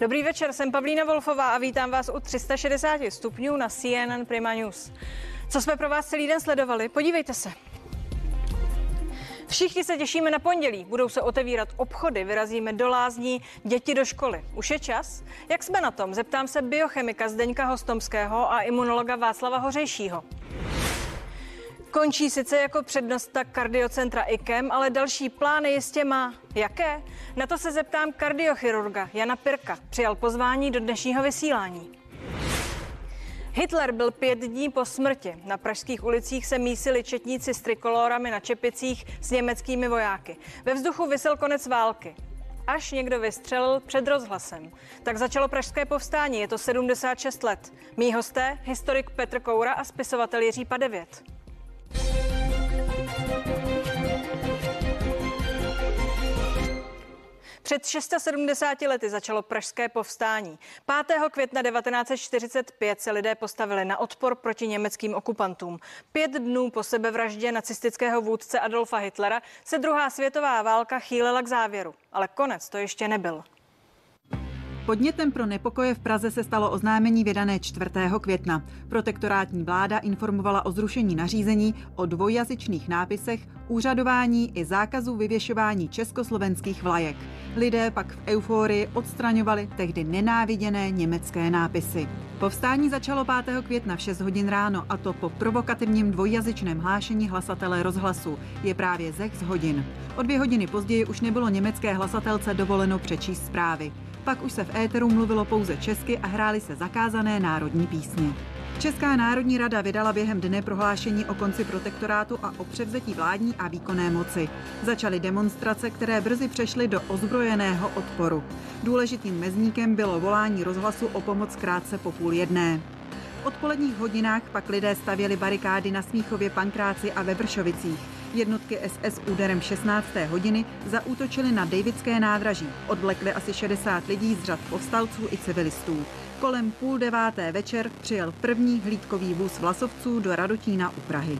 Dobrý večer, jsem Pavlína Wolfová a vítám vás u 360 stupňů na CNN Prima News. Co jsme pro vás celý den sledovali? Podívejte se. Všichni se těšíme na pondělí. Budou se otevírat obchody, vyrazíme do lázní, děti do školy. Už je čas? Jak jsme na tom? Zeptám se biochemika Zdeňka Hostomského a imunologa Václava Hořejšího. Končí sice jako přednosta kardiocentra IKEM, ale další plány jistě má. Jaké? Na to se zeptám kardiochirurga Jana Pirka. Přijal pozvání do dnešního vysílání. Hitler byl pět dní po smrti. Na pražských ulicích se mísili četníci s trikolorami na čepicích s německými vojáky. Ve vzduchu vysel konec války. Až někdo vystřelil před rozhlasem. Tak začalo pražské povstání, je to 76 let. Mí hosté, historik Petr Koura a spisovatel Jiří Padevět. Před 670 lety začalo pražské povstání. 5. května 1945 se lidé postavili na odpor proti německým okupantům. Pět dnů po sebevraždě nacistického vůdce Adolfa Hitlera se druhá světová válka chýlela k závěru. Ale konec to ještě nebyl. Podnětem pro nepokoje v Praze se stalo oznámení vydané 4. května. Protektorátní vláda informovala o zrušení nařízení o dvojjazyčných nápisech, úřadování i zákazu vyvěšování československých vlajek. Lidé pak v euforii odstraňovali tehdy nenáviděné německé nápisy. Povstání začalo 5. května v 6 hodin ráno a to po provokativním dvojjazyčném hlášení hlasatele rozhlasu. Je právě 6 hodin. O dvě hodiny později už nebylo německé hlasatelce dovoleno přečíst zprávy. Pak už se v éteru mluvilo pouze česky a hrály se zakázané národní písně. Česká národní rada vydala během dne prohlášení o konci protektorátu a o převzetí vládní a výkonné moci. Začaly demonstrace, které brzy přešly do ozbrojeného odporu. Důležitým mezníkem bylo volání rozhlasu o pomoc krátce po půl jedné. V odpoledních hodinách pak lidé stavěli barikády na Smíchově, Pankráci a ve Vršovicích. Jednotky SS úderem 16. hodiny zaútočily na Davidské nádraží. Odvlekli asi 60 lidí z řad povstalců i civilistů. Kolem půl deváté večer přijel první hlídkový vůz vlasovců do Radotína u Prahy.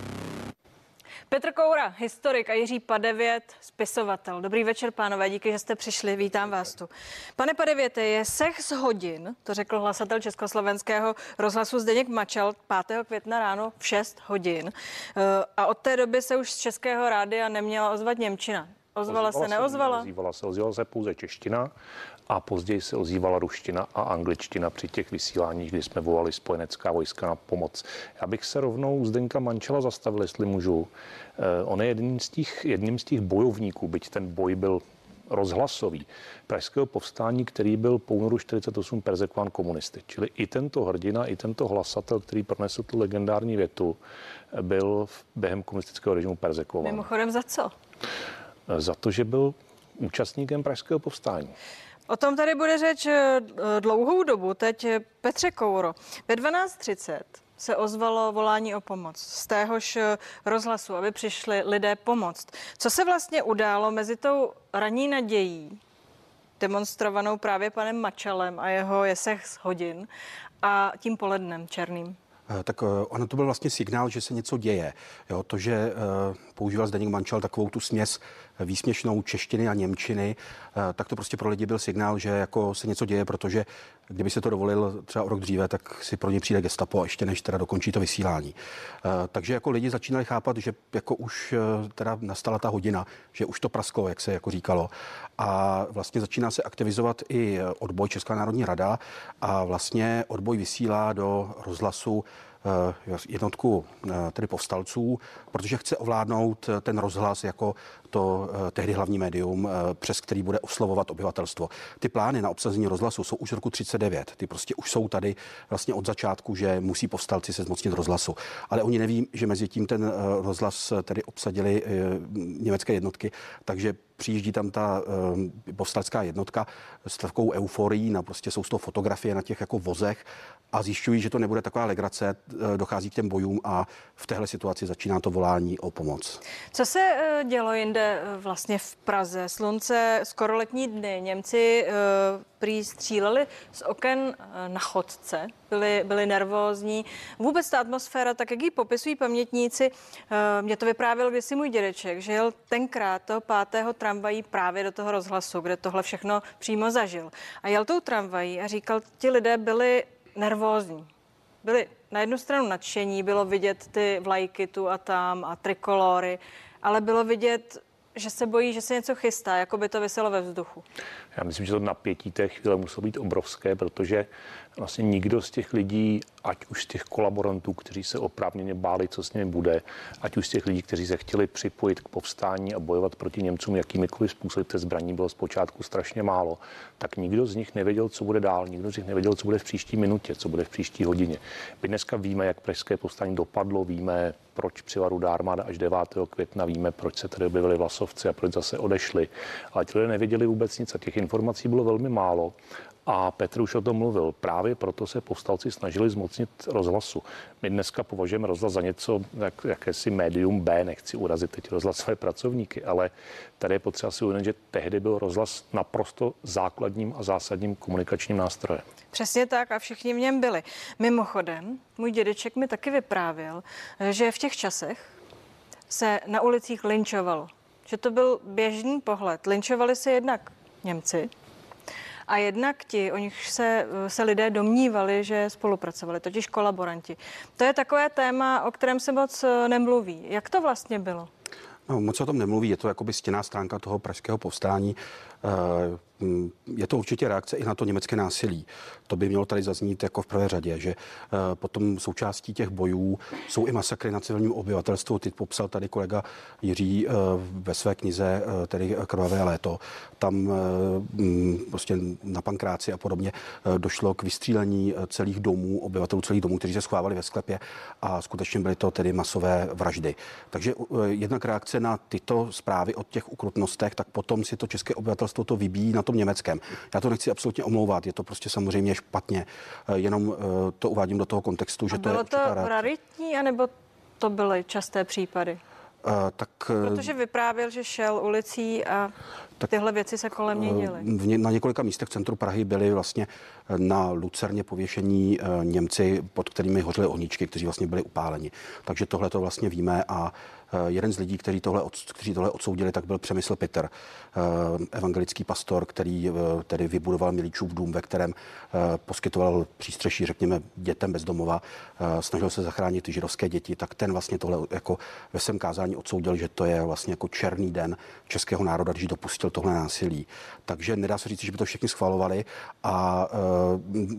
Petr Koura, historik a Jiří Padevět, spisovatel. Dobrý večer, pánové, díky, že jste přišli, vítám vás tu. Pane Padevěte, je z hodin, to řekl hlasatel Československého rozhlasu Zdeněk Mačal 5. května ráno v 6 hodin. Eh, a od té doby se už z Českého rádia neměla ozvat Němčina. Ozvala, ozvala se, neozvala? Ozvala se, ozvala se pouze čeština a později se ozývala ruština a angličtina při těch vysíláních, kdy jsme volali spojenecká vojska na pomoc. Já bych se rovnou Zdenka Mančela zastavil, jestli můžu. Eh, on je jedním z těch, jedním z těch bojovníků, byť ten boj byl rozhlasový pražského povstání, který byl po únoru 48 perzekován komunisty. Čili i tento hrdina, i tento hlasatel, který pronesl tu legendární větu, byl během komunistického režimu perzekován. Mimochodem za co? Za to, že byl účastníkem pražského povstání. O tom tady bude řeč eh, dlouhou dobu. Teď eh, Petře Kouro. Ve 12.30 se ozvalo volání o pomoc z téhož eh, rozhlasu, aby přišli lidé pomoct. Co se vlastně událo mezi tou raní nadějí, demonstrovanou právě panem Mačalem a jeho jesech hodin a tím polednem černým? Tak ono to byl vlastně signál, že se něco děje. Jo, to, že používal Zdeněk Mančal takovou tu směs výsměšnou češtiny a němčiny, eh, tak to prostě pro lidi byl signál, že jako se něco děje, protože kdyby se to dovolil třeba o rok dříve, tak si pro ně přijde gestapo ještě než teda dokončí to vysílání. Eh, takže jako lidi začínali chápat, že jako už eh, teda nastala ta hodina, že už to prasklo, jak se jako říkalo. A vlastně začíná se aktivizovat i odboj Česká národní rada a vlastně odboj vysílá do rozhlasu jednotku tedy povstalců, protože chce ovládnout ten rozhlas jako to eh, tehdy hlavní médium, eh, přes který bude oslovovat obyvatelstvo. Ty plány na obsazení rozhlasu jsou už roku 39. Ty prostě už jsou tady vlastně od začátku, že musí povstalci se zmocnit rozhlasu. Ale oni neví, že mezi tím ten eh, rozhlas tedy obsadili německé jednotky, takže přijíždí tam ta povstalská jednotka s takovou euforií, na prostě jsou z toho fotografie na těch jako vozech a zjišťují, že to nebude taková legrace, dochází k těm bojům a v téhle situaci začíná to volání o pomoc. Co se dělo jinde Vlastně v Praze. Slunce, skoro letní dny. Němci eh, prý stříleli z oken eh, na chodce, byli, byli nervózní. Vůbec ta atmosféra, tak jak ji popisují pamětníci, eh, mě to vyprávěl kdysi můj dědeček, že jel tenkrát toho pátého tramvají právě do toho rozhlasu, kde tohle všechno přímo zažil. A jel tou tramvají a říkal, ti lidé byli nervózní. Byli na jednu stranu nadšení, bylo vidět ty vlajky tu a tam a trikolory, ale bylo vidět, že se bojí, že se něco chystá, jako by to vyselo ve vzduchu. Já myslím, že to napětí té chvíle muselo být obrovské, protože vlastně nikdo z těch lidí, ať už z těch kolaborantů, kteří se oprávněně báli, co s nimi bude, ať už z těch lidí, kteří se chtěli připojit k povstání a bojovat proti Němcům jakýmikoliv způsoby, té zbraní bylo zpočátku strašně málo, tak nikdo z nich nevěděl, co bude dál, nikdo z nich nevěděl, co bude v příští minutě, co bude v příští hodině. My dneska víme, jak pražské povstání dopadlo, víme, proč přijela rudá až 9. května, víme, proč se tady objevili vlasovci a proč zase odešli. Ale ti lidé nevěděli vůbec nic a těch informací bylo velmi málo. A Petr už o tom mluvil. Právě proto se povstalci snažili zmocnit rozhlasu. My dneska považujeme rozhlas za něco, jak, jakési médium B, nechci urazit teď rozhlasové pracovníky, ale tady je potřeba si uvědomit, že tehdy byl rozhlas naprosto základním a zásadním komunikačním nástrojem. Přesně tak a všichni v něm byli. Mimochodem, můj dědeček mi taky vyprávěl, že v těch časech se na ulicích linčovalo. Že to byl běžný pohled. Linčovali se jednak Němci, a jednak ti, o nich se, se lidé domnívali, že spolupracovali, totiž kolaboranti. To je takové téma, o kterém se moc nemluví. Jak to vlastně bylo? No, moc o tom nemluví, je to jakoby stěná stránka toho pražského povstání. Eh, je to určitě reakce i na to německé násilí. To by mělo tady zaznít jako v prvé řadě, že eh, potom součástí těch bojů jsou i masakry na civilním obyvatelstvu. Ty popsal tady kolega Jiří eh, ve své knize, tedy Krvavé léto. Tam mm, prostě na pankráci a podobně došlo k vystřílení celých domů, obyvatelů celých domů, kteří se schovávali ve sklepě a skutečně byly to tedy masové vraždy. Takže jednak reakce na tyto zprávy o těch ukrutnostech, tak potom si to české obyvatelstvo obyvatelstvo to vybíjí na tom německém. Já to nechci absolutně omlouvat, je to prostě samozřejmě špatně. Eh, jenom eh, to uvádím do toho kontextu, že A to bylo je to raritní, anebo to byly časté případy? Uh, tak, Protože vyprávěl, že šel ulicí a tak, tyhle věci se kolem něj děly. Na několika místech v centru Prahy byly vlastně na Lucerně pověšení Němci, pod kterými hořily ohničky, kteří vlastně byli upáleni. Takže tohle to vlastně víme a jeden z lidí, kteří tohle, kteří tohle odsoudili, tak byl Přemysl Peter, eh, evangelický pastor, který eh, tedy vybudoval Milíčův dům, ve kterém poskytoval přístřeší, řekněme, dětem bezdomova, snažil se zachránit židovské děti, tak ten vlastně tohle jako ve svém kázání odsoudil, že to je vlastně jako černý den českého národa, když dopustil tohle násilí. Takže nedá se říct, že by to všichni schvalovali a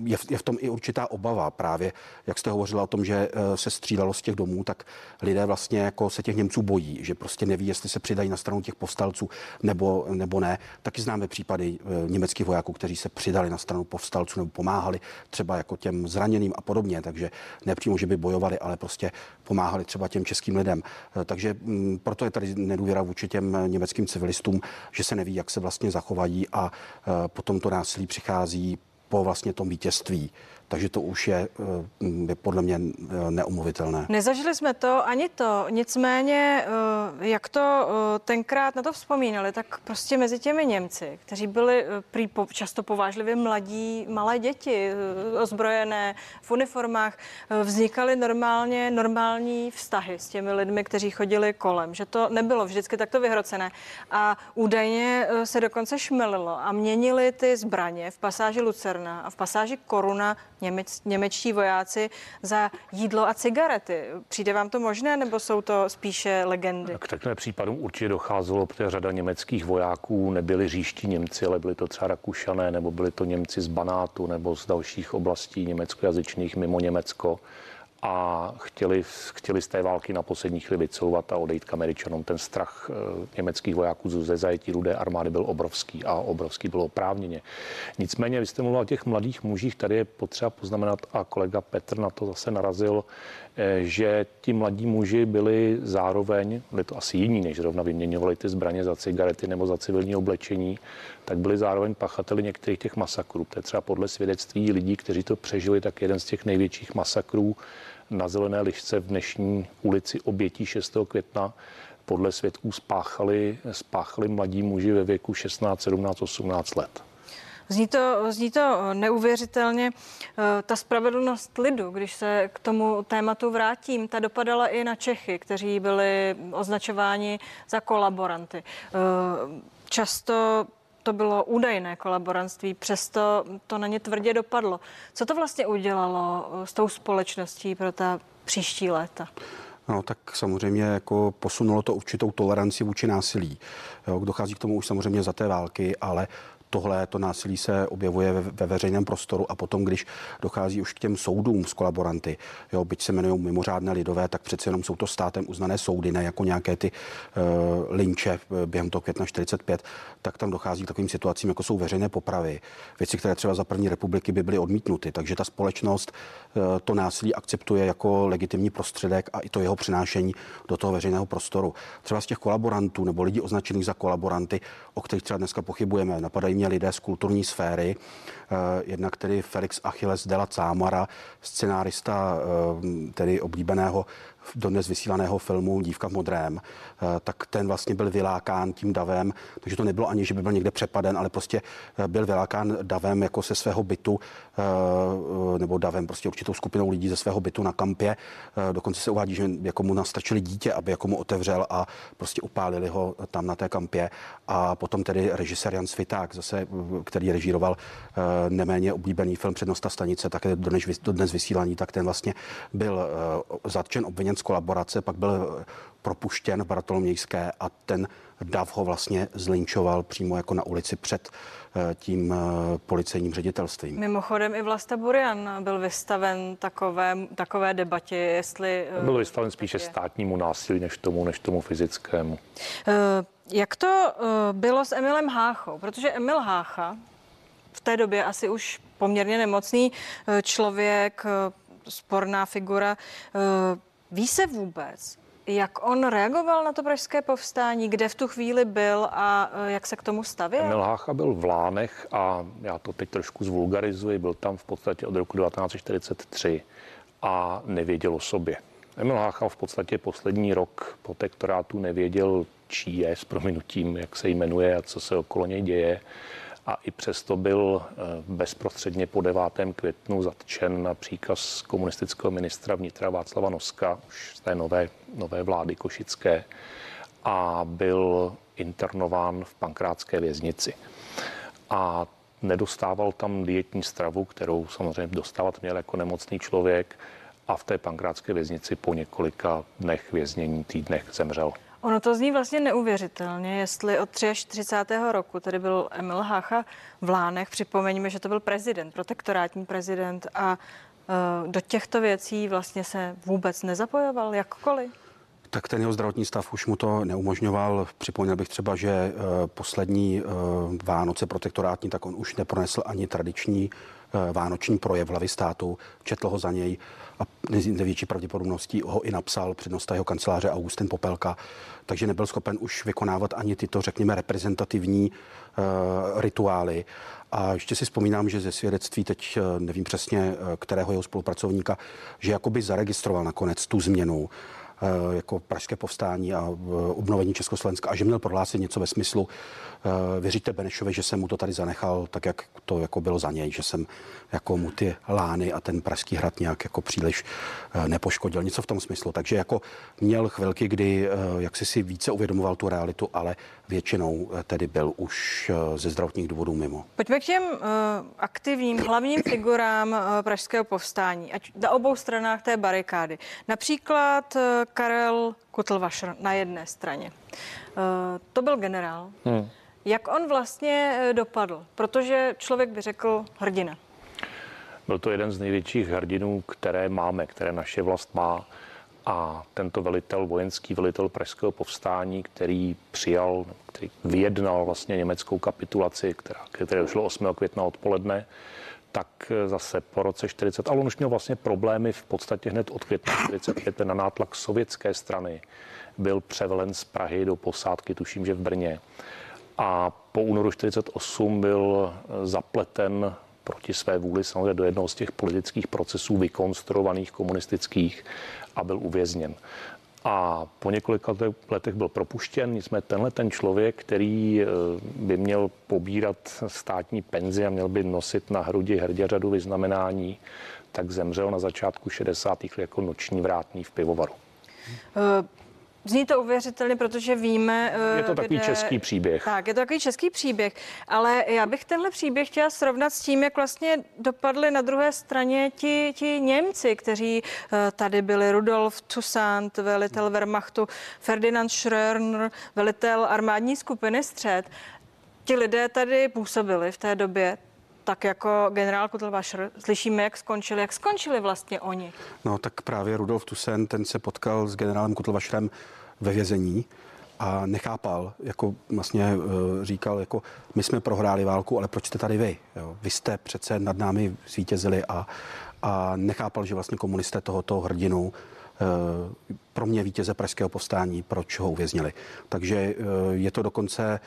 je v, je v tom i určitá obava právě, jak jste hovořila o tom, že se střílelo z těch domů, tak lidé vlastně jako se těch Němců bojí, že prostě neví, jestli se přidají na stranu těch povstalců nebo, nebo ne. Taky známe případy e, německých vojáků, kteří se přidali na stranu povstalců nebo pomáhali třeba jako těm zraněným a podobně. Takže nepřímo, že by bojovali, ale prostě pomáhali třeba těm českým lidem. E, takže mm, proto je tady nedůvěra vůči těm německým civilistům, že se neví, jak se vlastně zachovají a potom to násilí přichází po vlastně tom vítězství takže to už je, eh, podle mě eh, neomluvitelné. Nezažili jsme to ani to, nicméně, eh, jak to tenkrát na to vzpomínali, tak prostě mezi těmi Němci, kteří byli prý často povážlivě mladí, malé děti, ozbrojené v uniformách, vznikaly normálně normální vztahy s těmi lidmi, kteří chodili kolem, že to nebylo vždycky takto vyhrocené. A údajně se dokonce šmelilo a měnili ty zbraně v pasáži Lucerna a v pasáži Koruna němec, němečtí vojáci za jídlo a cigarety. Přijde vám to možné, nebo jsou to spíše legendy? K takovým případům určitě docházelo, protože řada německých vojáků nebyli říští Němci, ale byli to třeba Rakušané, nebo byli to Němci z Banátu, nebo z dalších oblastí německojazyčných mimo Německo a chtěli, chtěli z té války na poslední chvíli vycouvat a odejít k Američanům. Ten strach eh, německých vojáků ze zajetí rudé armády byl obrovský a obrovský bylo oprávněně. Nicméně, vy jste mluvil o těch mladých mužích, tady je potřeba poznamenat a kolega Petr na to zase narazil, že ti mladí muži byli zároveň, byli to asi jiní, než zrovna vyměňovali ty zbraně za cigarety nebo za civilní oblečení, tak byli zároveň pachateli některých těch masakrů. To je třeba podle svědectví lidí, kteří to přežili, tak jeden z těch největších masakrů na Zelené lišce v dnešní ulici obětí 6. května podle svědků spáchali, spáchali mladí muži ve věku 16, 17, 18 let. Zní to, zní to neuvěřitelně. Eh, ta spravedlnost lidu, když se k tomu tématu vrátím, ta dopadala i na Čechy, kteří byli označováni za kolaboranty. Eh, často to bylo údajné kolaborantství, přesto to na ně tvrdě dopadlo. Co to vlastně udělalo s tou společností pro ta příští léta? No, tak samozřejmě jako posunulo to určitou toleranci vůči násilí. Jo, dochází k tomu už samozřejmě za té války, ale tohle, to násilí se objevuje ve, ve veřejném prostoru a potom, když dochází už k těm soudům s kolaboranty, jo, byť se jmenují mimořádné lidové, tak přece jenom jsou to státem uznané soudy, ne jako nějaké ty uh, linče eh, během toho května 45, tak tam dochází k takovým situacím, jako jsou veřejné popravy, věci, které třeba za první republiky by byly odmítnuty. Takže ta společnost uh, to násilí akceptuje jako legitimní prostředek a i to jeho přinášení do toho veřejného prostoru. Třeba z těch kolaborantů nebo lidí označených za kolaboranty, o kterých třeba dneska pochybujeme, napadají mě lidé z kulturní sféry. Eh, jednak tedy Felix Achilles de la Cámara, scenárista eh, tedy oblíbeného dodnes vysílaného filmu Dívka v modrém, eh, tak ten vlastně byl vylákán tím davem, takže to nebylo ani, že by byl někde přepaden, ale prostě byl vylákán davem jako se svého bytu, nebo davem prostě určitou skupinou lidí ze svého bytu na kampě. Dokonce se uvádí, že jako mu nastrčili dítě, aby jako mu otevřel a prostě upálili ho tam na té kampě. A potom tedy režisér Jan Sviták, zase, který režíroval neméně oblíbený film Přednosta stanice, také dnes, dnes vysílání, tak ten vlastně byl eh, zatčen, obviněn z kolaborace, pak byl eh, propuštěn v Bartolomějské a ten Dav ho vlastně zlinčoval přímo jako na ulici před eh, tím policejním ředitelstvím. Mimochodem i Vlasta Burian byl vystaven takové, takové debatě, jestli... Byl vystaven spíše státnímu násilí, než tomu, než tomu fyzickému. Jak to bylo s Emilem Háchou? Protože Emil Hácha v té době asi už poměrně nemocný eh, člověk, eh, sporná figura. Ví se vůbec, jak on reagoval na to pražské povstání, kde v tu chvíli byl a jak se k tomu stavěl? Emil Hácha byl v Lánech a já to teď trošku zvulgarizuji, byl tam v podstatě od roku 1943 a nevěděl o sobě. Emil Hácha v podstatě poslední rok protektorátu nevěděl, čí je, s prominutím, jak se jmenuje a co se okolo něj děje a i přesto byl eh, bezprostředně po 9. květnu zatčen na příkaz komunistického ministra vnitra Václava Noska, už z té nové, nové vlády košické, a byl internován v pankrátské věznici. A nedostával tam dietní stravu, kterou samozřejmě dostávat měl jako nemocný člověk a v té pankrátské věznici po několika dnech věznění, týdnech zemřel. Ono to zní vlastně neuvěřitelně, jestli od 33. roku tady byl Emil Hácha v Lánech, připomeňme, že to byl prezident, protektorátní prezident a uh, do těchto věcí vlastně se vůbec nezapojoval jakkoliv. Tak ten jeho zdravotní stav už mu to neumožňoval. Připomněl bych třeba, že uh, poslední uh, Vánoce protektorátní, tak on už nepronesl ani tradiční vánoční projev hlavy státu, četl ho za něj a největší pravděpodobností ho i napsal přednosta jeho kanceláře Augustin Popelka, takže nebyl schopen už vykonávat ani tyto, řekněme, reprezentativní uh, rituály. A ještě si vzpomínám, že ze svědectví, teď uh, nevím přesně, kterého jeho spolupracovníka, že jakoby zaregistroval nakonec tu změnu. Eh, jako pražské povstání a eh, obnovení Československa a že měl prohlásit něco ve smyslu, eh, věříte Benešovi, že jsem mu to tady zanechal tak, jak to jako bylo za něj, že jsem jako mu ty lány a ten pražský hrad nějak jako příliš nepoškodil, něco v tom smyslu. Takže jako měl chvilky, kdy jak si si více uvědomoval tu realitu, ale většinou tedy byl už ze zdravotních důvodů mimo. Pojďme k těm uh, aktivním hlavním figurám uh, pražského povstání, ať na obou stranách té barikády. Například uh, Karel Kutlvašr na jedné straně. Uh, to byl generál. Hmm. Jak on vlastně dopadl? Protože člověk by řekl hrdina. Byl to jeden z největších hrdinů, které máme, které naše vlast má a tento velitel, vojenský velitel Pražského povstání, který přijal, který vyjednal vlastně německou kapitulaci, která, které došlo 8. května odpoledne, tak zase po roce 40, ale on už měl vlastně problémy v podstatě hned od května 45 na nátlak sovětské strany. Byl převelen z Prahy do posádky, tuším, že v Brně. A po únoru 48 byl zapleten proti své vůli samozřejmě do jednoho z těch politických procesů vykonstruovaných komunistických a byl uvězněn. a po několika letech byl propuštěn. Nicméně tenhle ten člověk, který by měl pobírat státní penzi a měl by nosit na hrudi hrdě řadu vyznamenání, tak zemřel na začátku 60. let jako noční vrátný v pivovaru. Zní to uvěřitelně, protože víme... Je to takový kde... český příběh. Tak, je to takový český příběh, ale já bych tenhle příběh chtěla srovnat s tím, jak vlastně dopadli na druhé straně ti, ti Němci, kteří eh, tady byli. Rudolf Toussaint, velitel Wehrmachtu, Ferdinand Schröner, velitel armádní skupiny Střed. Ti lidé tady působili v té době tak jako generál Kotlvašr. Slyšíme, jak skončili. Jak skončili vlastně oni? No tak právě Rudolf Tusen, ten se potkal s generálem Kotlvašrem ve vězení a nechápal, jako vlastně eh, říkal, jako my jsme prohráli válku, ale proč jste tady vy? Jo? Vy jste přece nad námi zvítězili a, a nechápal, že vlastně komunisté tohoto hrdinu eh, pro mě vítěze pražského povstání, proč ho uvěznili. Takže eh, je to dokonce,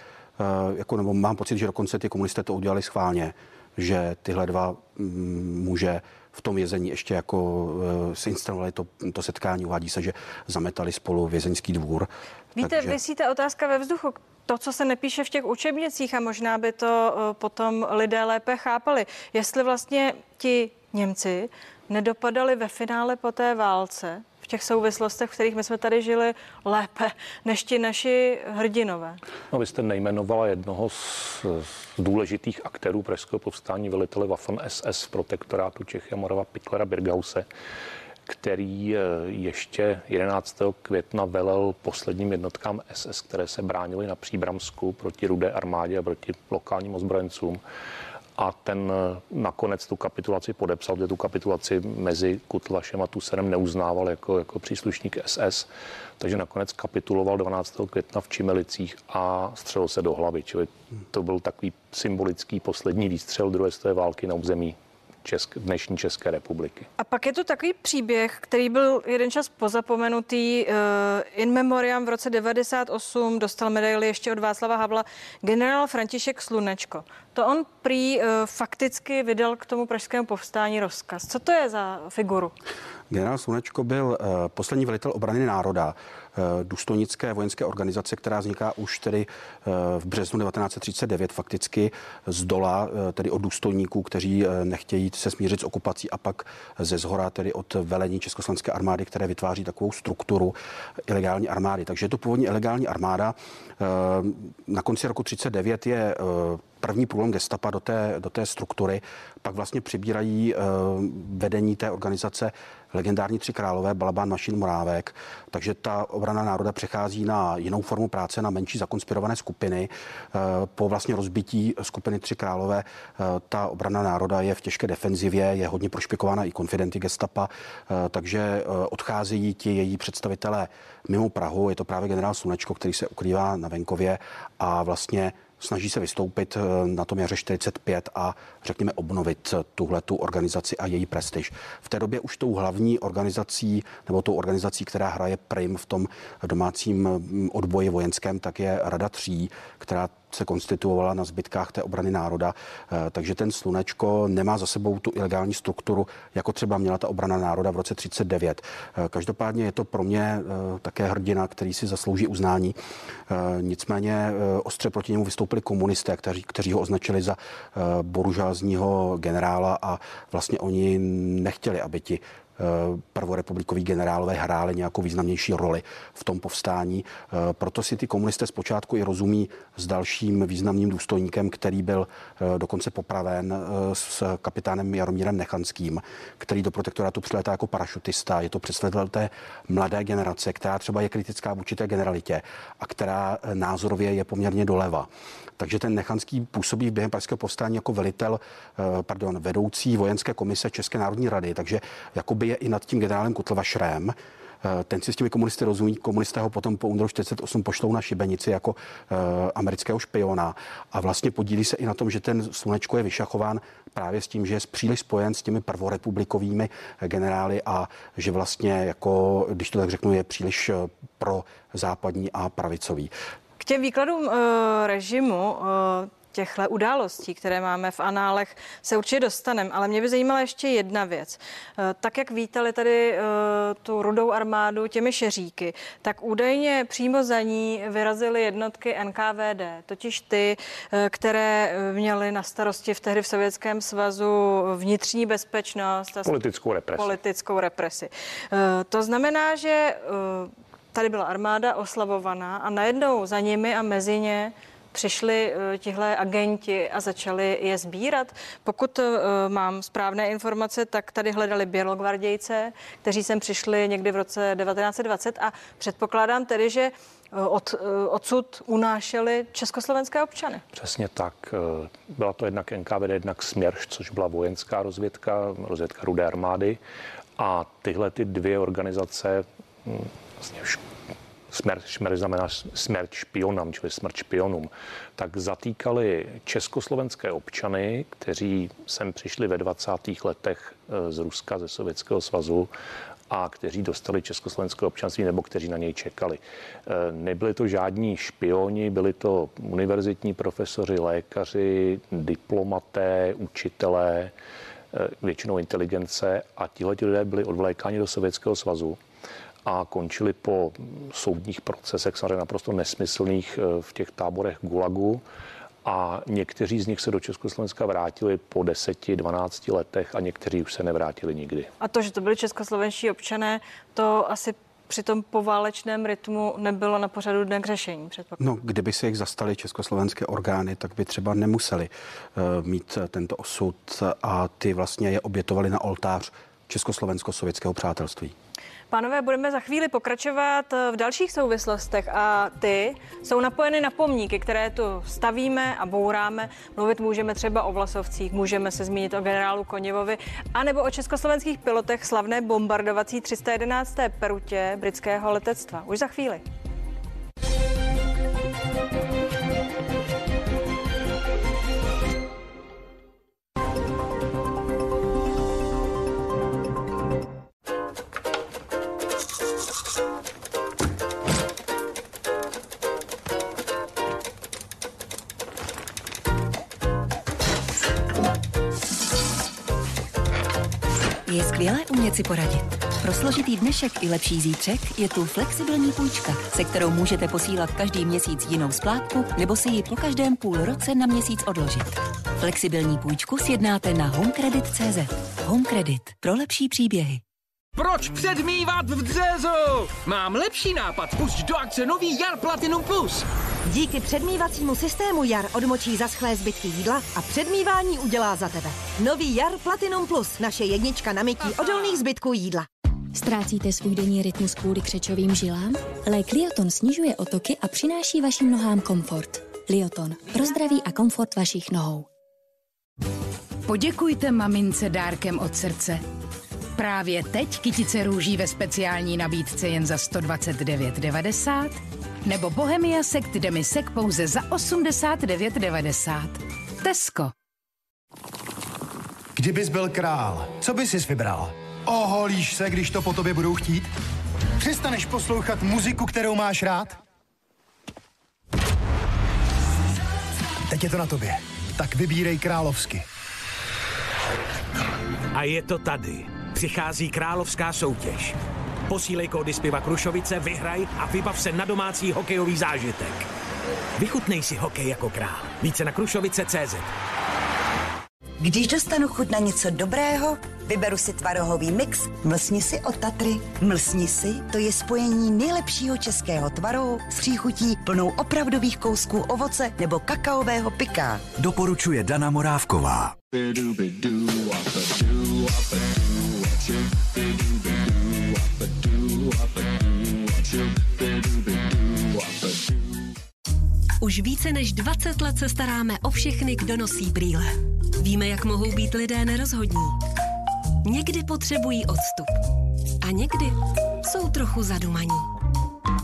jako, nebo mám pocit, že dokonce ty komunisté to udělali schválně, že tyhle dva mm, muže v tom vězení ještě jako uh, si instalovali to, to setkání. Uvádí se, že zametali spolu vězeňský dvůr. Víte, takže... vysíte otázka ve vzduchu. To, co se nepíše v těch učebnicích a možná by to uh, potom lidé lépe chápali. Jestli vlastně ti Němci nedopadali ve finále po té válce těch souvislostech, v kterých my jsme tady žili lépe než ti naši hrdinové. No, vy jste nejmenovala jednoho z, z důležitých aktérů pražského povstání velitele Waffen SS protektorátu Čechy a Morava Pitlera Birgause který eh, ještě 11. května velel posledním jednotkám SS, které se bránily na Příbramsku proti rudé armádě a proti lokálním ozbrojencům a ten eh, nakonec tu kapitulaci podepsal, kde tu kapitulaci mezi Kutlašem a Tuserem neuznával jako, jako příslušník SS, takže nakonec kapituloval 12. května v Čimelicích a střelil se do hlavy, čili to byl takový symbolický poslední výstřel druhé světové války na území Česk, dnešní České republiky. A pak je to takový příběh, který byl jeden čas pozapomenutý. Uh, in memoriam v roce 98 dostal medaili ještě od Václava Havla generál František Slunečko. To on prý uh, fakticky vydal k tomu pražskému povstání rozkaz. Co to je za figuru? Generál Slunečko byl uh, poslední velitel obrany národa. Eh, důstojnické vojenské organizace, která vzniká už tedy eh, v březnu 1939 fakticky z dola, eh, tedy od důstojníků, kteří nechtějí se smířit s okupací a pak ze zhora, tedy od velení Československé armády, které vytváří takovou strukturu ilegální armády. Takže je to původní ilegální armáda. Na konci roku 39 je první průlom gestapa do té, do té struktury, pak vlastně přibírají vedení té organizace legendární tři králové, Balabán, Mašin, Morávek, takže ta obrana národa přechází na jinou formu práce, na menší zakonspirované skupiny. Eh, po vlastně rozbití skupiny Tři králové eh, ta obrana národa je v těžké defenzivě, je hodně prošpikována i konfidenty gestapa, eh, takže odcházejí ti její představitelé mimo Prahu. Je to právě generál Slunečko, který se ukrývá na venkově a vlastně snaží se vystoupit eh, na tom jaře 45 a řekněme obnovit eh, tuhle tu organizaci a její prestiž. V té době už tou hlavní organizací nebo tou organizací, která hraje prim v tom domácím mm, odboji vojenském, tak je Rada tří, která se konstituovala na zbytkách té obrany národa, eh, takže ten slunečko nemá za sebou tu ilegální strukturu, jako třeba měla ta obrana národa v roce 39. Eh, každopádně je to pro mě eh, také hrdina, který si zaslouží uznání. Nicméně ostře proti němu vystoupili komunisté, kteří, kteří ho označili za boružázního generála a vlastně oni nechtěli, aby ti prvorepublikoví generálové hráli nějakou významnější roli v tom povstání. Eh, proto si ty komunisté zpočátku i rozumí s dalším významným důstojníkem, který byl eh, dokonce popraven s kapitánem Jaromírem Nechanským, který do protektorátu přilétá jako parašutista. Je to představitel té mladé generace, která třeba je kritická vůči té generalitě a která názorově je poměrně doleva. Takže ten Nechanský působí během Pražského povstání jako velitel, pardon, vedoucí vojenské komise České národní rady, takže jakoby je i nad tím generálem Kotlvašrem, eh, ten si s těmi komunisty rozumí. Komunisté ho potom po únoru 48 pošlou na šibenici jako uh, amerického špiona a vlastně podílí se i na tom, že ten slunečko je vyšachován právě s tím, že je příliš spojen s těmi prvorepublikovými generály a že vlastně jako, když to tak řeknu, je příliš eh, pro západní a pravicový. K těm výkladům uh, režimu uh, těchto událostí, které máme v análech, se určitě dostaneme, ale mě by zajímala ještě jedna věc. Eh, tak, jak vítali tady eh, tu rudou armádu těmi šeříky, tak údajně přímo za ní vyrazily jednotky NKVD, totiž ty, eh, které měly na starosti v tehdy v Sovětském svazu vnitřní bezpečnost a politickou represi. Politickou represi. To znamená, že tady byla armáda oslavovaná a najednou za nimi a mezi ně přišli eh, tihle agenti a začali je sbírat. Pokud eh, mám správné informace, tak tady hledali bělogvardějce, kteří sem přišli někdy v roce 1920 a předpokládám tedy, že eh, od, odsud unášeli československé občany. Přesně tak. Byla to jednak NKVD, jednak Směrš, což byla vojenská rozvědka, rozvědka Rudé armády. A tyhle ty dvě organizace hm, vlastně smrt, smrt znamená smrt špionám, čili smrt špionům, tak zatýkali československé občany, kteří sem přišli ve 20. letech eh, z Ruska, ze Sovětského svazu a kteří dostali československé občanství nebo kteří na něj čekali. Eh, nebyli to žádní špioni, byli to univerzitní profesoři, lékaři, diplomaté, učitelé, eh, většinou inteligence a tihle lidé byli odvlékáni do Sovětského svazu a končili po soudních procesech, samozřejmě naprosto nesmyslných eh, v těch táborech Gulagu a někteří z nich se do Československa vrátili po 10-12 letech a někteří už se nevrátili nikdy. A to, že to byli českoslovenští občané, to asi při tom poválečném rytmu nebylo na pořadu dne k řešení, No, kdyby se jich zastali československé orgány, tak by třeba nemuseli uh, mít tento osud a ty vlastně je obětovali na oltář československo-sovětského přátelství. Pánové, budeme za chvíli pokračovat v dalších souvislostech a ty jsou napojeny na pomníky, které tu stavíme a bouráme. Mluvit můžeme třeba o vlasovcích, můžeme se zmínit o generálu Koněvovi, anebo o československých pilotech slavné bombardovací 311. perutě britského letectva. Už za chvíli. Je skvělé umět si poradit. Pro složitý dnešek i lepší zítřek je tu flexibilní půjčka, se kterou můžete posílat každý měsíc jinou splátku nebo si ji po každém půl roce na měsíc odložit. Flexibilní půjčku sjednáte na homecredit.cz. Homecredit pro lepší příběhy. Proč předmývat v dřezu? Mám lepší nápad. Pusť do akce nový Jar Platinum Plus. Díky předmývacímu systému Jar odmočí zaschlé zbytky jídla a předmývání udělá za tebe. Nový Jar Platinum Plus, naše jednička na mytí odolných zbytků jídla. Ztrácíte svůj denní rytmus kvůli křečovým žilám? Lék Lioton snižuje otoky a přináší vašim nohám komfort. Lioton. Pro zdraví a komfort vašich nohou. Poděkujte mamince dárkem od srdce. Právě teď kytice růží ve speciální nabídce jen za 129,90 nebo Bohemia Sekt Demisek pouze za 89,90. Tesco. Kdybys byl král, co bys si vybral? Oholíš se, když to po tobě budou chtít? Přestaneš poslouchat muziku, kterou máš rád? Teď je to na tobě. Tak vybírej královsky. A je to tady. Přichází královská soutěž. Posílej kódy zpěva Krušovice, vyhraj a vybav se na domácí hokejový zážitek. Vychutnej si hokej jako král. Více na krušovice.cz Když dostanu chuť na něco dobrého, vyberu si tvarohový mix Mlsni si od Tatry. Mlsni si, to je spojení nejlepšího českého tvarohu s příchutí plnou opravdových kousků ovoce nebo kakaového pika. Doporučuje Dana Morávková. Už více než 20 let se staráme o všechny, kdo nosí brýle. Víme, jak mohou být lidé nerozhodní. Někdy potřebují odstup. A někdy jsou trochu zadumaní.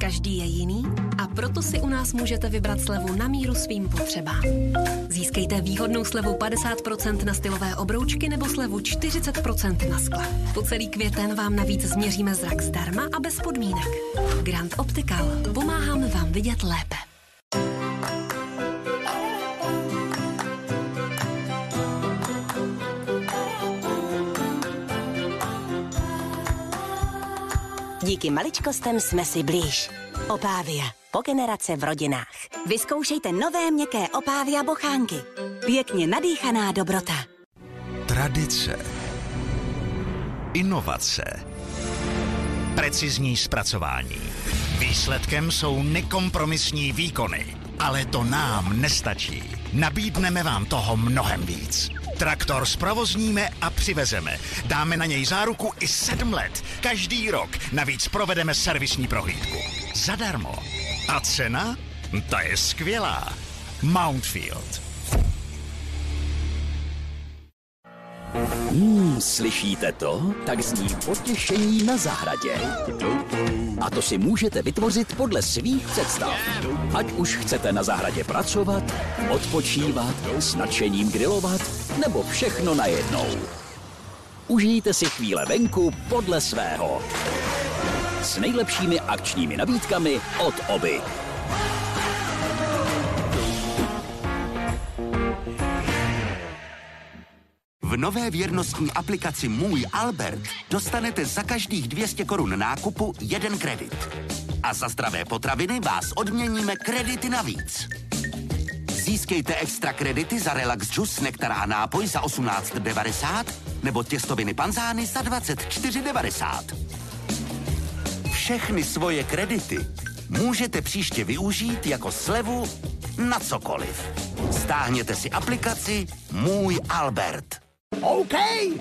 Každý je jiný a proto si u nás můžete vybrat slevu na míru svým potřebám. Získejte výhodnou slevu 50% na stylové obroučky nebo slevu 40% na skla. Po celý květen vám navíc změříme zrak zdarma a bez podmínek. Grand Optical. Pomáháme vám vidět lépe. Díky maličkostem jsme si blíž. Opávia. Po generace v rodinách. Vyzkoušejte nové měkké Opávia bochánky. Pěkně nadýchaná dobrota. Tradice. Inovace. Precizní zpracování. Výsledkem jsou nekompromisní výkony. Ale to nám nestačí. Nabídneme vám toho mnohem víc. Traktor zprovozníme a přivezeme. Dáme na něj záruku i sedm let. Každý rok. Navíc provedeme servisní prohlídku. Zadarmo. A cena? Ta je skvělá. Mountfield. Hmm, slyšíte to? Tak zní potěšení na zahradě. A to si můžete vytvořit podle svých představ. Ať už chcete na zahradě pracovat, odpočívat, s nadšením grilovat, nebo všechno najednou. Užijte si chvíle venku podle svého. S nejlepšími akčními nabídkami od Oby. Nové věrnostní aplikaci Můj Albert dostanete za každých 200 korun nákupu jeden kredit. A za zdravé potraviny vás odměníme kredity navíc. Získejte extra kredity za Relax Juice, nektar a nápoj za 18,90 nebo těstoviny panzány za 24,90. Všechny svoje kredity můžete příště využít jako slevu na cokoliv. Stáhněte si aplikaci Můj Albert. OK,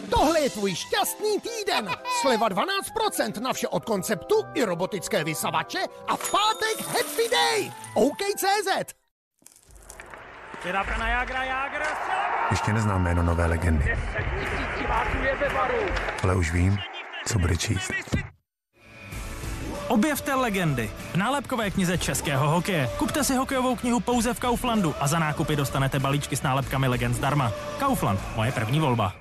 tohle je tvůj šťastný týden. Sleva 12% na vše od konceptu i robotické vysavače a v pátek Happy Day. OK.cz Ještě neznám jméno nové legendy. Ale už vím, co bude číst. Objevte legendy v nálepkové knize českého hokeje. Kupte si hokejovou knihu pouze v Kauflandu a za nákupy dostanete balíčky s nálepkami legend zdarma. Kaufland, moje první volba.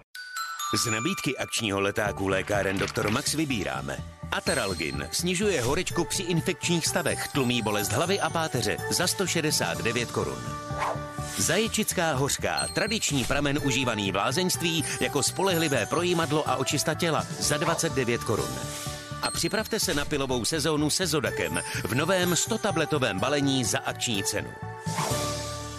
Z nabídky akčního letáku lékáren Dr. Max vybíráme. Ataralgin snižuje horečku při infekčních stavech, tlumí bolest hlavy a páteře za 169 korun. Zaječická hořká, tradiční pramen užívaný v lázeňství jako spolehlivé projímadlo a očista těla za 29 korun. A připravte se na pilovou sezónu se Zodakem v novém 100-tabletovém balení za akční cenu.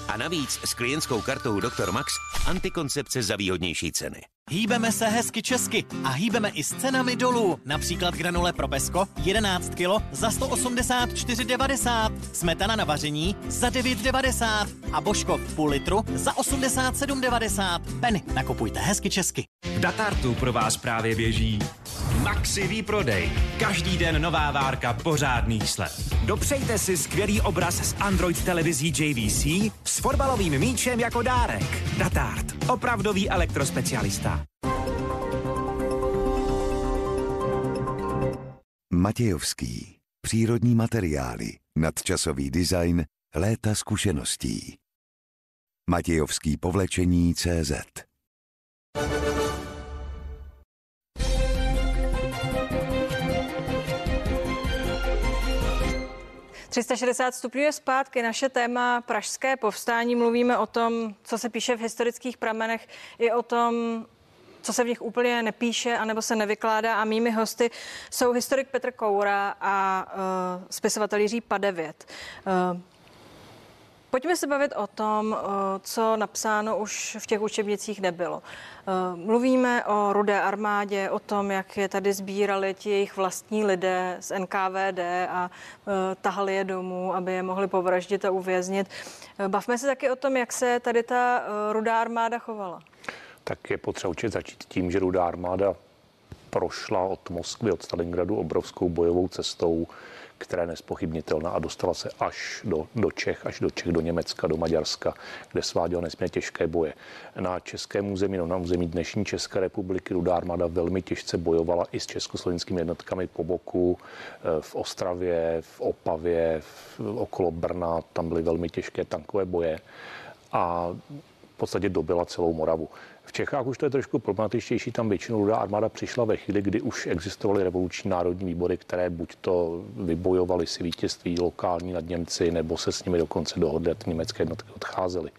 A navíc s klientskou kartou Dr. Max antikoncepce za výhodnější ceny. Hýbeme se hezky česky a hýbeme i s cenami dolů. Například granule pro pesko 11 kg za 184,90. Smetana na vaření za 9,90. A boško půl litru za 87,90. Penny, nakupujte hezky česky. V Datartu pro vás právě běží Maxi výprodej. Každý den nová várka pořádných slev. Dopřejte si skvělý obraz s Android televizí JVC s fotbalovým míčem jako dárek. Datart. Opravdový elektrospecialista. Matějovský. Přírodní materiály. Nadčasový design. Léta zkušeností. Matějovský povlečení CZ. 360 stupňů je zpátky naše téma Pražské povstání. Mluvíme o tom, co se píše v historických pramenech, i o tom, co se v nich úplně nepíše anebo se nevykládá. A mými hosty jsou historik Petr Koura a uh, spisovatel Jiří Padevět. Uh, Pojďme se bavit o tom, co napsáno už v těch učebnicích nebylo. Mluvíme o rudé armádě, o tom, jak je tady sbírali ti jejich vlastní lidé z NKVD a tahali je domů, aby je mohli povraždit a uvěznit. Bavme se taky o tom, jak se tady ta rudá armáda chovala. Tak je potřeba určitě začít tím, že rudá armáda prošla od Moskvy, od Stalingradu obrovskou bojovou cestou která je nespochybnitelná a dostala se až do, do Čech, až do Čech, do Německa, do Maďarska, kde sváděla nesmírně těžké boje. Na českém území, no na území dnešní České republiky Rudá armáda velmi těžce bojovala i s československými jednotkami po boku eh, v Ostravě, v Opavě, v, okolo Brna, tam byly velmi těžké tankové boje a v podstatě dobila celou Moravu. V Čechách už to je trošku problematičtější, tam většinou rudá armáda přišla ve chvíli, kdy už existovaly revoluční národní výbory, které buď to vybojovaly si vítězství lokální nad Němci, nebo se s nimi dokonce dohodly a ty německé jednotky odcházely.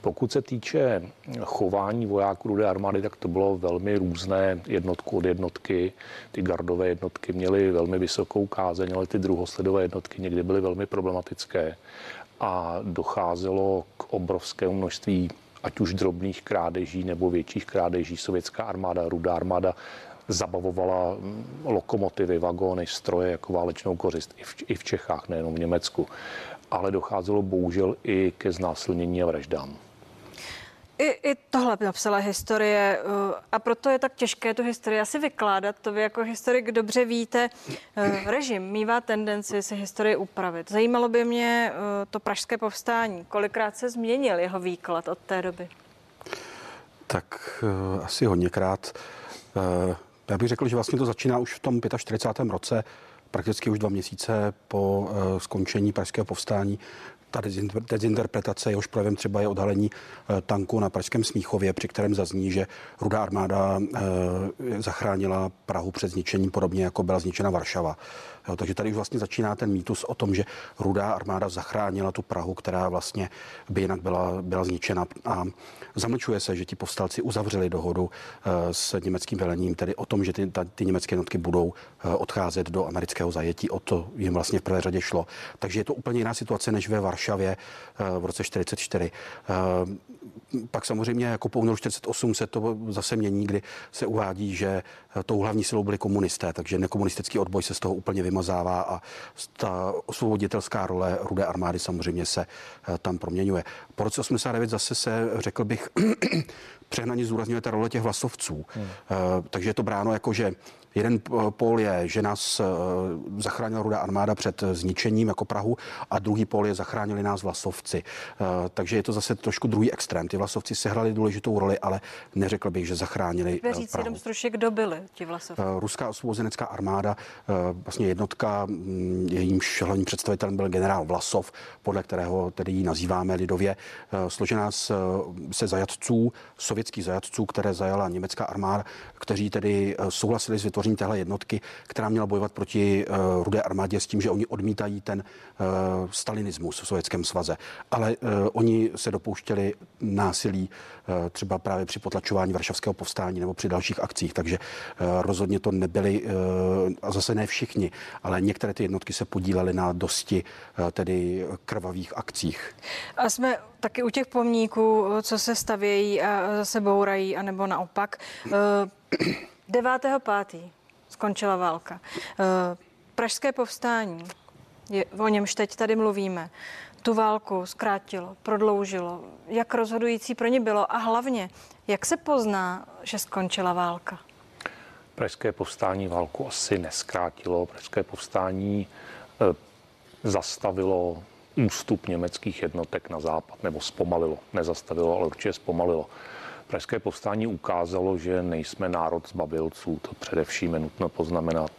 Pokud se týče chování vojáků rudé armády, tak to bylo velmi různé jednotku od jednotky. Ty gardové jednotky měly velmi vysokou kázeň, ale ty druhosledové jednotky někdy byly velmi problematické a docházelo k obrovskému množství ať už drobných krádeží nebo větších krádeží. Sovětská armáda, rudá armáda zabavovala mm, lokomotivy, vagóny, stroje jako válečnou kořist i v, i v Čechách, nejenom v Německu. Ale docházelo bohužel i ke znásilnění a vraždám. I, I tohle napsala historie uh, a proto je tak těžké tu historii asi vykládat. To vy jako historik dobře víte. Uh, režim mývá tendenci si historii upravit. Zajímalo by mě uh, to pražské povstání. Kolikrát se změnil jeho výklad od té doby? Tak asi hodněkrát. Já bych řekl, že vlastně to začíná už v tom 45. roce, prakticky už dva měsíce po skončení pražského povstání, ta dezinterpretace, jehož projevem třeba je odhalení eh, tanku na Pražském Smíchově, při kterém zazní, že rudá armáda eh, zachránila Prahu před zničením, podobně jako byla zničena Varšava. Jo, takže tady už vlastně začíná ten mýtus o tom, že rudá armáda zachránila tu Prahu, která vlastně by jinak byla, byla zničena. A zamlčuje se, že ti povstalci uzavřeli dohodu uh, s německým velením, tedy o tom, že ty, ta, ty německé jednotky budou uh, odcházet do amerického zajetí. O to jim vlastně v prvé řadě šlo. Takže je to úplně jiná situace než ve Varšavě uh, v roce 44. Pak samozřejmě jako po únoru 48 se to zase mění, kdy se uvádí, že tou hlavní silou byli komunisté, takže nekomunistický odboj se z toho úplně vymazává a ta osvoboditelská role rudé armády samozřejmě se eh, tam proměňuje. Po roce 89 zase se, řekl bych, přehnaně zúrazňuje ta role těch vlasovců. Hmm. Eh, takže je to bráno jako, že Jeden pól je, že nás eh, zachránila rudá armáda před zničením jako Prahu a druhý pól je zachránili nás vlasovci. Eh, takže je to zase trošku druhý extrém. Ty vlasovci sehrali důležitou roli, ale neřekl bych, že zachránili říct jenom stručně, kdo byli ti vlasovci? Ruská osvobozenecká armáda, vlastně jednotka, mm, jejímž hlavním představitelem byl generál Vlasov, podle kterého tedy ji nazýváme lidově, složená z, se zajatců, sovětských zajatců, které zajala německá armáda, kteří tedy souhlasili s vytvořením vytvoření téhle jednotky, která měla bojovat proti uh, rudé armádě s tím, že oni odmítají ten uh, stalinismus v Sovětském svaze. Ale uh, oni se dopouštěli násilí uh, třeba právě při potlačování Varšavského povstání nebo při dalších akcích, takže uh, rozhodně to nebyli, uh, a zase ne všichni, ale některé ty jednotky se podílely na dosti uh, tedy krvavých akcích. A jsme taky u těch pomníků, co se stavějí a zase bourají, anebo naopak. Uh, 9.5. skončila válka. Eh, Pražské povstání, je, o němž teď tady mluvíme, tu válku zkrátilo, prodloužilo. Jak rozhodující pro ně bylo a hlavně, jak se pozná, že skončila válka? Pražské povstání válku asi neskrátilo. Pražské povstání e, zastavilo ústup německých jednotek na západ, nebo zpomalilo. Nezastavilo, ale určitě zpomalilo. Pražské povstání ukázalo, že nejsme národ zbabělců, to především je nutno poznamenat.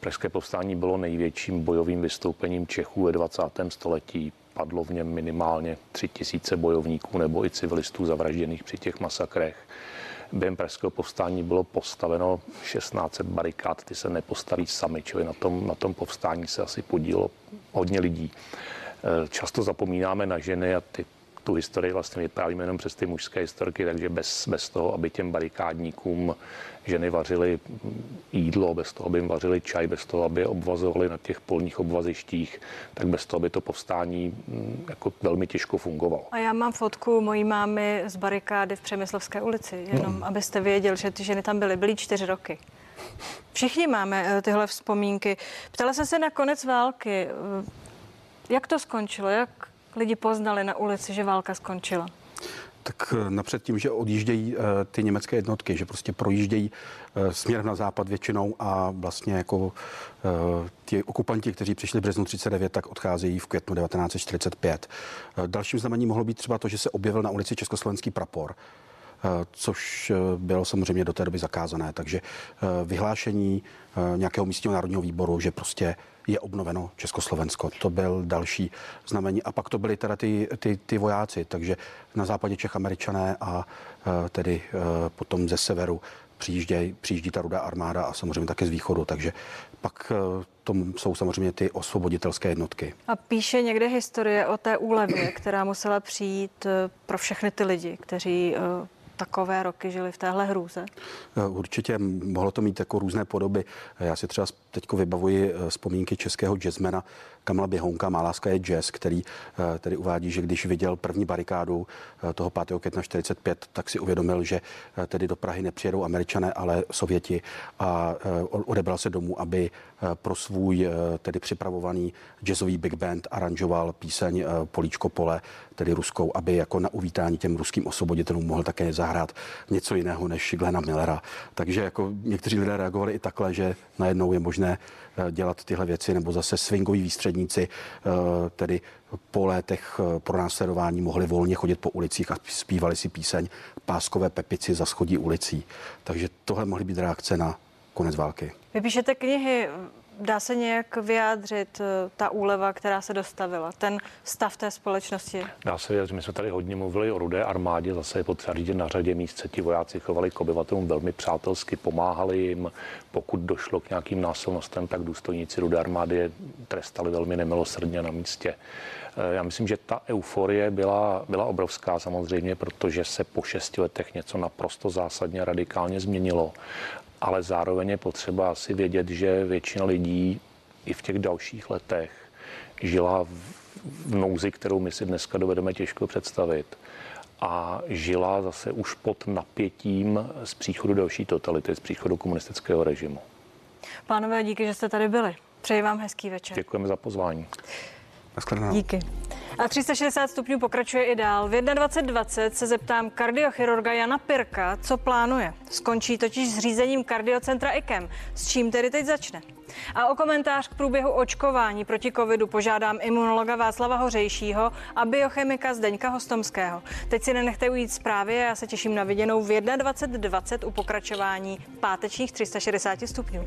Pražské povstání bylo největším bojovým vystoupením Čechů ve 20. století. Padlo v něm minimálně tři tisíce bojovníků nebo i civilistů zavražděných při těch masakrech. Během Pražského povstání bylo postaveno 16 barikád, ty se nepostaví sami, čili na tom, na tom povstání se asi podílo hodně lidí. Často zapomínáme na ženy a ty tu historii vlastně vyprávíme jenom přes ty mužské historky, takže bez, bez toho, aby těm barikádníkům ženy vařily jídlo, bez toho, aby jim vařili čaj, bez toho, aby je obvazovali na těch polních obvazištích, tak bez toho by to povstání mm, jako velmi těžko fungovalo. A já mám fotku mojí mámy z barikády v Přemyslovské ulici, jenom no. abyste věděl, že ty ženy tam byly, byly čtyři roky. Všichni máme eh, tyhle vzpomínky. Ptala jsem se na konec války. Eh, jak to skončilo? Jak lidi poznali na ulici, že válka skončila? Tak eh, napřed tím, že odjíždějí uh, ty německé jednotky, že prostě projíždějí uh, směrem na západ většinou a vlastně jako ti okupanti, kteří přišli v březnu 39, tak odcházejí v květnu 1945. Dalším znamením mohlo být třeba to, že se objevil na ulici československý prapor. což bylo samozřejmě do té doby zakázané. Takže vyhlášení nějakého místního národního výboru, že prostě je obnoveno Československo. To byl další znamení. A pak to byly teda ty, ty, ty vojáci, takže na západě Čech američané a tedy potom ze severu přijíždí, přijíždí ta rudá armáda a samozřejmě také z východu, takže pak tom jsou samozřejmě ty osvoboditelské jednotky. A píše někde historie o té úlevě, která musela přijít pro všechny ty lidi, kteří takové roky žili v téhle hrůze? Eh, určitě mohlo to mít jako různé podoby. Já si třeba teď vybavuji eh, vzpomínky českého jazzmena Kamala Běhounka, Má láska je jazz, který eh, tedy uvádí, že když viděl první barikádu toho 5. května 45, tak si uvědomil, že tedy do Prahy nepřijedou američané, ale Sověti a odebral se domů, aby pro svůj tedy připravovaný jazzový big band aranžoval píseň Políčko pole, tedy ruskou, aby jako na uvítání těm ruským osvoboditelům mohl také zahrát něco jiného než Glena Millera. Takže jako někteří lidé reagovali i takhle, že najednou je možné eh, dělat tyhle věci, nebo zase swingoví výstředníci, eh, tedy po létech eh, pro následování mohli volně chodit po ulicích a zpívali si píseň Páskové pepici za schodí ulicí. Takže tohle mohly být reakce na konec války. Vy píšete knihy Dá se nějak vyjádřit eh, ta úleva, která se dostavila, ten stav té společnosti? Dá se vyjádřit. My jsme tady hodně mluvili o rudé armádě, zase je potřeba říct, na řadě míst se ti vojáci chovali k obyvatelům velmi přátelsky, pomáhali jim. Pokud došlo k nějakým násilnostem, tak důstojníci rudé armády je trestali velmi nemilosrdně na místě. Eh, já myslím, že ta euforie byla, byla obrovská samozřejmě, protože se po šesti letech něco naprosto zásadně radikálně změnilo ale zároveň je potřeba asi vědět, že většina lidí i v těch dalších letech žila v nouzi, kterou my si dneska dovedeme těžko představit a žila zase už pod napětím z příchodu další totality, z příchodu komunistického režimu. Pánové, díky, že jste tady byli. Přeji vám hezký večer. Děkujeme za pozvání. Díky. A 360 stupňů pokračuje i dál. V 21.20 se zeptám kardiochirurga Jana Pirka, co plánuje. Skončí totiž s řízením kardiocentra IKEM. S čím tedy teď začne? A o komentář k průběhu očkování proti covidu požádám imunologa Václava Hořejšího a biochemika Zdeňka Hostomského. Teď si nenechte ujít zprávy a já se těším na viděnou v 21.20 u pokračování pátečních 360 stupňů.